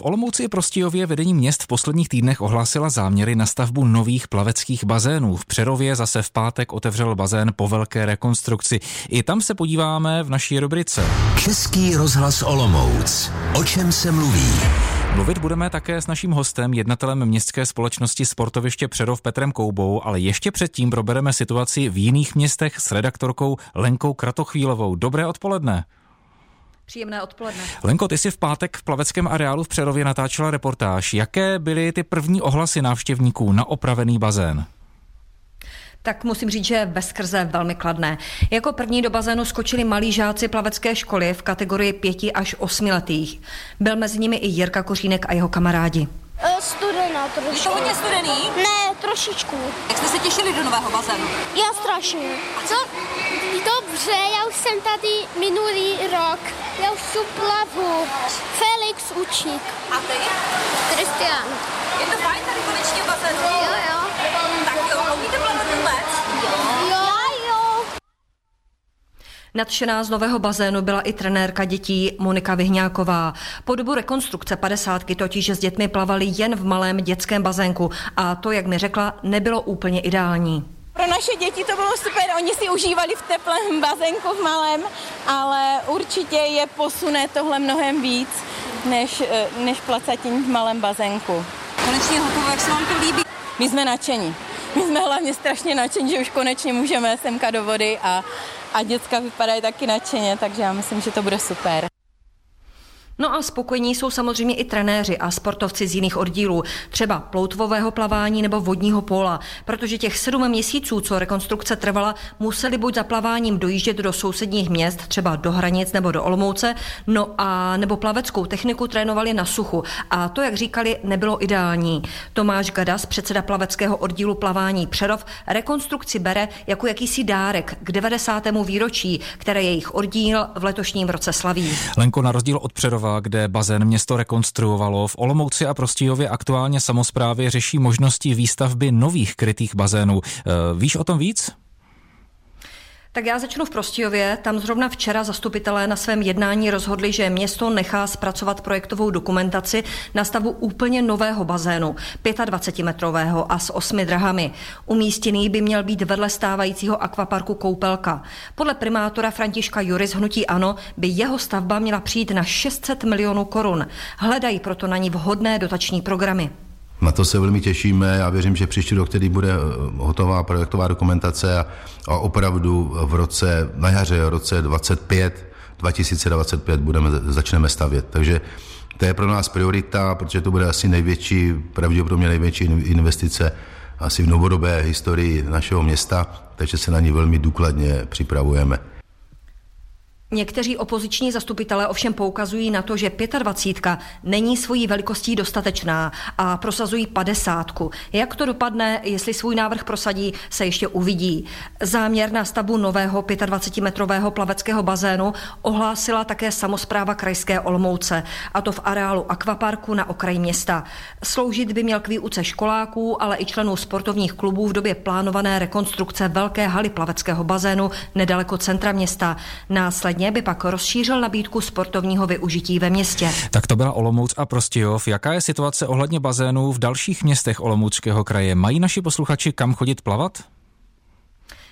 V Olomouci i Prostějově vedení měst v posledních týdnech ohlásila záměry na stavbu nových plaveckých bazénů. V Přerově zase v pátek otevřel bazén po velké rekonstrukci. I tam se podíváme v naší rubrice. Český rozhlas Olomouc. O čem se mluví? Mluvit budeme také s naším hostem, jednatelem městské společnosti Sportoviště Přerov Petrem Koubou, ale ještě předtím probereme situaci v jiných městech s redaktorkou Lenkou Kratochvílovou. Dobré odpoledne. Příjemné odpoledne. Lenko, ty jsi v pátek v plaveckém areálu v Přerově natáčela reportáž. Jaké byly ty první ohlasy návštěvníků na opravený bazén? Tak musím říct, že bez skrze velmi kladné. Jako první do bazénu skočili malí žáci plavecké školy v kategorii 5 až 8 letých. Byl mezi nimi i Jirka Kořínek a jeho kamarádi. E, Studená trošku. Je to hodně studený? Ne, trošičku. Jak jste se těšili do nového bazénu? Já strašně. Co? Dobře, já už jsem tady minulý rok. Já už tu plavu. Felix Učík. A ty? Kristian. Je to fajn tady konečně v bazénu? Jo, jo. Tak jo, umíte plavat vůbec? Jo. Jo. Nadšená z nového bazénu byla i trenérka dětí Monika Vyhňáková. Po dobu rekonstrukce padesátky totiž s dětmi plavali jen v malém dětském bazénku a to, jak mi řekla, nebylo úplně ideální. Pro naše děti to bylo super, oni si užívali v teplém bazénku v malém, ale určitě je posune tohle mnohem víc než, eh, než placatín v malém bazénku. Konečně hotovo, jak se vám to líbí? My jsme nadšení. My jsme hlavně strašně nadšení, že už konečně můžeme semka do vody a, a děcka vypadají taky nadšeně, takže já myslím, že to bude super. No a spokojení jsou samozřejmě i trenéři a sportovci z jiných oddílů, třeba ploutvového plavání nebo vodního pola, protože těch sedm měsíců, co rekonstrukce trvala, museli buď za plaváním dojíždět do sousedních měst, třeba do Hranic nebo do Olomouce, no a nebo plaveckou techniku trénovali na suchu. A to, jak říkali, nebylo ideální. Tomáš Gadas, předseda plaveckého oddílu plavání Přerov, rekonstrukci bere jako jakýsi dárek k 90. výročí, které jejich oddíl v letošním roce slaví. Lenko, na rozdíl od Přerova, kde bazén město rekonstruovalo, v Olomouci a Prostějově aktuálně samozprávy řeší možnosti výstavby nových krytých bazénů. E, Víš o tom víc? Tak já začnu v Prostějově. Tam zrovna včera zastupitelé na svém jednání rozhodli, že město nechá zpracovat projektovou dokumentaci na stavu úplně nového bazénu, 25-metrového a s osmi drahami. Umístěný by měl být vedle stávajícího akvaparku Koupelka. Podle primátora Františka Juris hnutí Ano by jeho stavba měla přijít na 600 milionů korun. Hledají proto na ní vhodné dotační programy. Na to se velmi těšíme. Já věřím, že příští rok tedy bude eh, hotová projektová dokumentace a, a opravdu v roce, na jaře v roce 25, 2025 budeme, začneme stavět. Takže to je pro nás priorita, protože to bude asi největší, pravděpodobně největší investice asi v novodobé historii našeho města, takže se na ní velmi důkladně připravujeme. Někteří opoziční zastupitelé ovšem poukazují na to, že 25 není svojí velikostí dostatečná a prosazují 50. Jak to dopadne, jestli svůj návrh prosadí, se ještě uvidí. Záměr na stavbu nového 25-metrového plaveckého bazénu ohlásila také samozpráva krajské Olmouce, a to v areálu akvaparku na okraji města. Sloužit by měl k výuce školáků, ale i členů sportovních klubů v době plánované rekonstrukce velké haly plaveckého bazénu nedaleko centra města. Následně Následně by pak rozšířil nabídku sportovního využití ve městě. Tak to byla Olomouc a Prostějov. Jaká je situace ohledně bazénů v dalších městech Olomouckého kraje? Mají naši posluchači kam chodit plavat?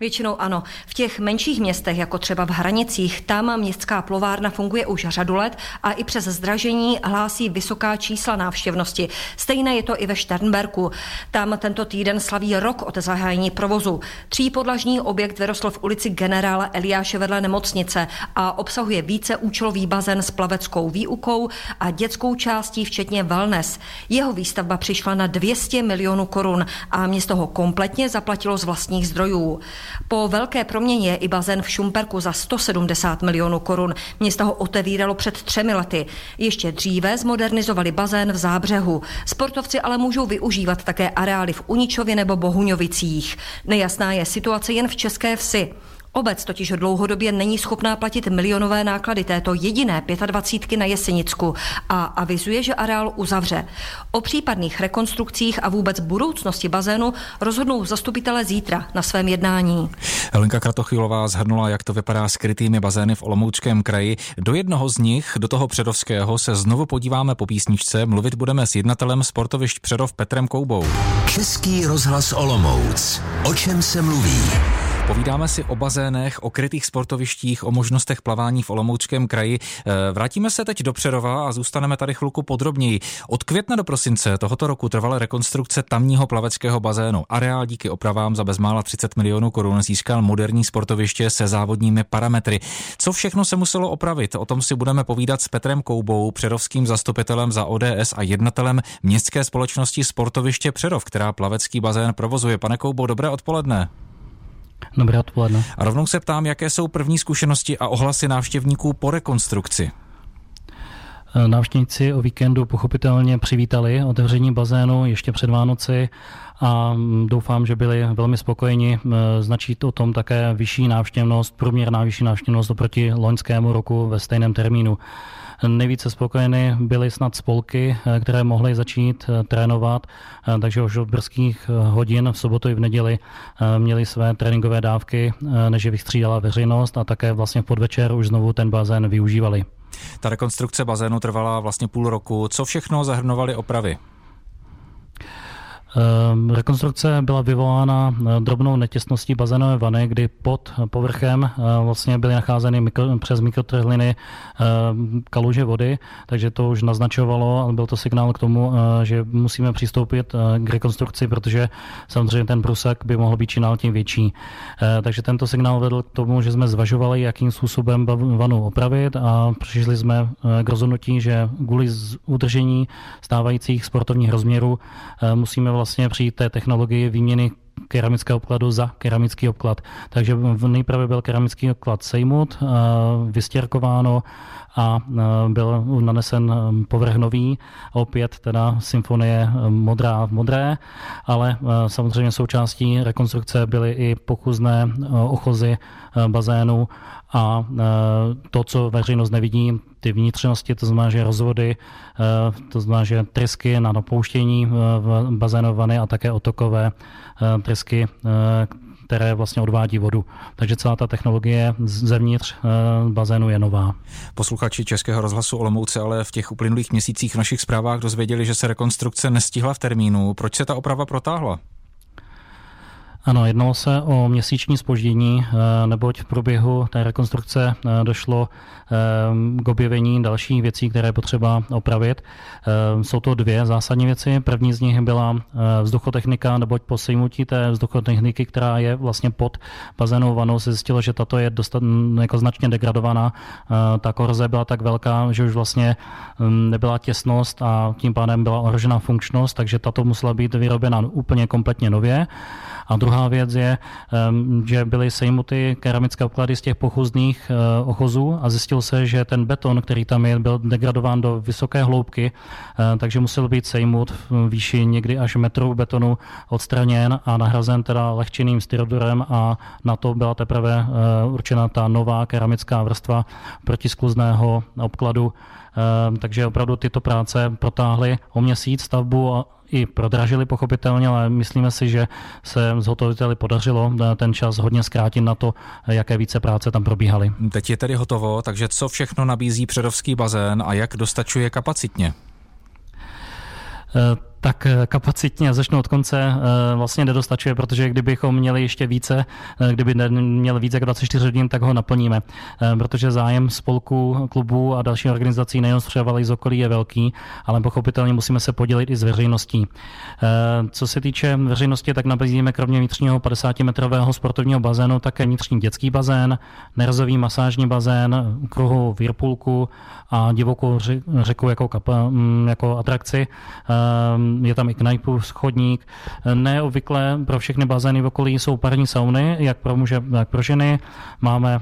Většinou ano. V těch menších městech, jako třeba v Hranicích, tam městská plovárna funguje už řadu let a i přes zdražení hlásí vysoká čísla návštěvnosti. Stejné je to i ve Šternberku. Tam tento týden slaví rok od zahájení provozu. Třípodlažní objekt vyrostl v ulici generála Eliáše vedle nemocnice a obsahuje více účelový bazén s plaveckou výukou a dětskou částí, včetně wellness. Jeho výstavba přišla na 200 milionů korun a město ho kompletně zaplatilo z vlastních zdrojů. Po velké proměně je i bazén v Šumperku za 170 milionů korun. Město ho otevíralo před třemi lety. Ještě dříve zmodernizovali bazén v Zábřehu. Sportovci ale můžou využívat také areály v Uničově nebo Bohuňovicích. Nejasná je situace jen v České vsi. Obec totiž dlouhodobě není schopná platit milionové náklady této jediné 25 na Jesenicku a avizuje, že areál uzavře. O případných rekonstrukcích a vůbec budoucnosti bazénu rozhodnou zastupitelé zítra na svém jednání. Helenka Kratochvilová zhrnula, jak to vypadá s krytými bazény v Olomouckém kraji. Do jednoho z nich, do toho předovského, se znovu podíváme po písničce. Mluvit budeme s jednatelem sportovišť Předov Petrem Koubou. Český rozhlas Olomouc. O čem se mluví? Povídáme si o bazénech, o krytých sportovištích, o možnostech plavání v Olomouckém kraji. Eh, vrátíme se teď do Přerova a zůstaneme tady chvilku podrobněji. Od května do prosince tohoto roku trvala rekonstrukce tamního plaveckého bazénu. Areál díky opravám za bezmála 30 milionů korun získal moderní sportoviště se závodními parametry. Co všechno se muselo opravit? O tom si budeme povídat s Petrem Koubou, přerovským zastupitelem za ODS a jednatelem městské společnosti Sportoviště Přerov, která plavecký bazén provozuje. Pane Koubo, dobré odpoledne. Dobré odpoledne. A rovnou se ptám, jaké jsou první zkušenosti a ohlasy návštěvníků po rekonstrukci? Návštěvníci o víkendu pochopitelně přivítali otevření bazénu ještě před Vánoci a mm, doufám, že byli velmi spokojeni. Značí to o tom také vyšší návštěvnost, průměrná vyšší návštěvnost oproti loňskému roku ve stejném termínu. Nejvíce spokojeny byly snad spolky, eh, které mohly začít eh, trénovat, eh, takže už od brzkých hodin v sobotu i v neděli měli své tréninkové dávky, než je vystřídala veřejnost a také vlastně v podvečer už znovu ten bazén využívali. Ta rekonstrukce bazénu trvala vlastně půl roku. Co všechno zahrnovaly opravy? Ehm, rekonstrukce byla vyvolána eh, drobnou netěsností bazénové vany, kdy pod povrchem eh, vlastně byly nacházeny mikro, přes mikrotrhliny ehm, kaluže vody, takže to už naznačovalo, ale byl to signál k tomu, eh, že musíme přistoupit k rekonstrukci, protože samozřejmě ten průsek by mohl být činál tím větší. Takže tento signál vedl k tomu, že jsme zvažovali, jakým způsobem vanu opravit a přišli jsme k rozhodnutí, že kvůli udržení stávajících sportovních rozměrů musíme vlastně vlastně při té technologii výměny keramického obkladu za keramický obklad. Takže nejprve byl keramický obklad sejmut, eh, vystěrkováno a eh, byl nanesen eh, povrch nový, opět teda symfonie modrá v modré, ale samozřejmě součástí rekonstrukce byly i pochuzné ochozy bazénu a to, co veřejnost nevidí, ty vnitřnosti, to znamená, že rozvody, to znamená, že trysky na napouštění v bazénové a také otokové trysky, které vlastně odvádí vodu. Takže celá ta technologie zevnitř bazénu je nová. Posluchači Českého rozhlasu Olomouce ale v těch uplynulých měsících v našich zprávách dozvěděli, že se rekonstrukce nestihla v termínu. Proč se ta oprava protáhla? Ano, jednalo se o měsíční spoždění, eh, neboť v průběhu té rekonstrukce eh, došlo eh, k objevení dalších věcí, které je potřeba opravit. Jsou to dvě zásadní věci. První z nich byla vzduchotechnika, neboť po sejmutí té vzduchotechniky, která je vlastně pod bazénovou vanou, se zjistilo, že tato je dostat, jako značně degradovaná. Ta korze byla tak velká, že už vlastně hm, nebyla těsnost a tím pádem byla ohrožena funkčnost, takže tato musela být vyrobena úplně kompletně nově. A druhá věc je, že byly sejmuty keramické obklady z těch pochůzných eh, ochozů a zjistil se, že ten beton, který tam je, byl degradován do vysoké hloubky, eh, takže musel být sejmut v výši někdy až metru betonu odstraněn a nahrazen teda lehčeným styrodorem a na to byla teprve eh, určena ta nová keramická vrstva protiskluzného obkladu. Takže opravdu tyto práce protáhly o měsíc stavbu i prodražili pochopitelně, ale myslíme si, že se zhotoviteli podařilo eh, ten čas hodně zkrátit na to, eh, jaké více práce tam probíhaly. Teď je tedy hotovo, takže co všechno nabízí předovský bazén a jak dostačuje kapacitně? Eh, tak eh, kapacitně začnu od konce eh, vlastně nedostačuje, protože kdybychom měli ještě více, eh, kdyby měl více jak 24 hodin, tak ho naplníme. Protože zájem spolku, klubů a dalších organizací nejen z z okolí je velký, ale pochopitelně musíme se podělit i s veřejností. Co se týče veřejnosti, tak nabízíme kromě vnitřního 50-metrového sportovního bazénu také vnitřní dětský bazén, nerzový masážní bazén, kruhu Whirlpoolku a divokou řeku jako, kapa, mm, jako atrakci je tam i knajpu, schodník. Neobvykle pro všechny bazény v okolí jsou parní sauny, jak pro muže, tak pro ženy. Máme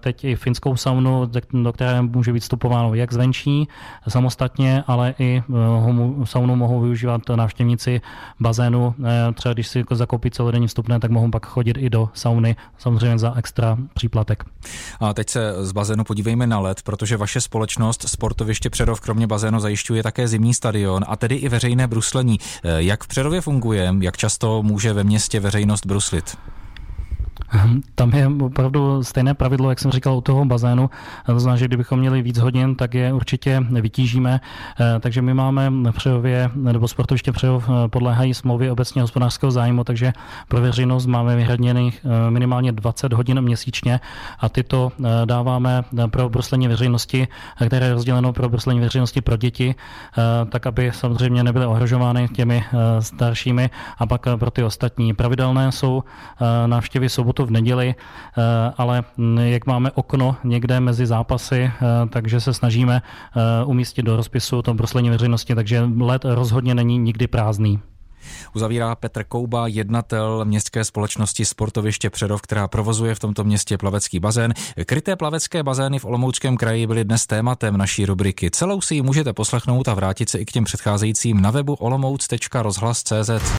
teď i finskou saunu, do které může být vstupováno jak zvenčí, samostatně, ale i saunu mohou využívat návštěvníci bazénu. Třeba když si zakoupí celodenní vstupné, tak mohou pak chodit i do sauny, samozřejmě za extra příplatek. A teď se z bazénu podívejme na let, protože vaše společnost Sportoviště Přerov kromě bazénu zajišťuje také zimní stadion a tedy i veřejné bruslení. Jak v Přerově funguje, jak často může ve městě veřejnost bruslit? Tam je opravdu stejné pravidlo, jak jsem říkal, u toho bazénu. To znamená, že kdybychom měli víc hodin, tak je určitě vytížíme. Eh, takže my máme v Přerově, nebo sportoviště Přerov eh, podléhají smlouvy obecně hospodářského zájmu, takže pro veřejnost máme vyhradněných eh, minimálně 20 hodin měsíčně a tyto dáváme pro bruslení veřejnosti, které je rozděleno pro bruslení veřejnosti pro děti, tak aby samozřejmě nebyly ohrožovány těmi staršími a pak pro ty ostatní. Pravidelné jsou návštěvy sobotu, v neděli, eh, ale jak máme okno někde mezi zápasy, eh, takže se snažíme eh, umístit do rozpisu to bruslení veřejnosti, takže let rozhodně není nikdy prázdný. Uzavírá Petr Kouba, jednatel městské společnosti Sportoviště Přerov, která provozuje v tomto městě plavecký bazén. Kryté plavecké bazény v Olomouckém kraji byly dnes tématem naší rubriky. Celou si ji můžete poslechnout a vrátit se i k těm předcházejícím na webu olomouc.rozhlas.cz.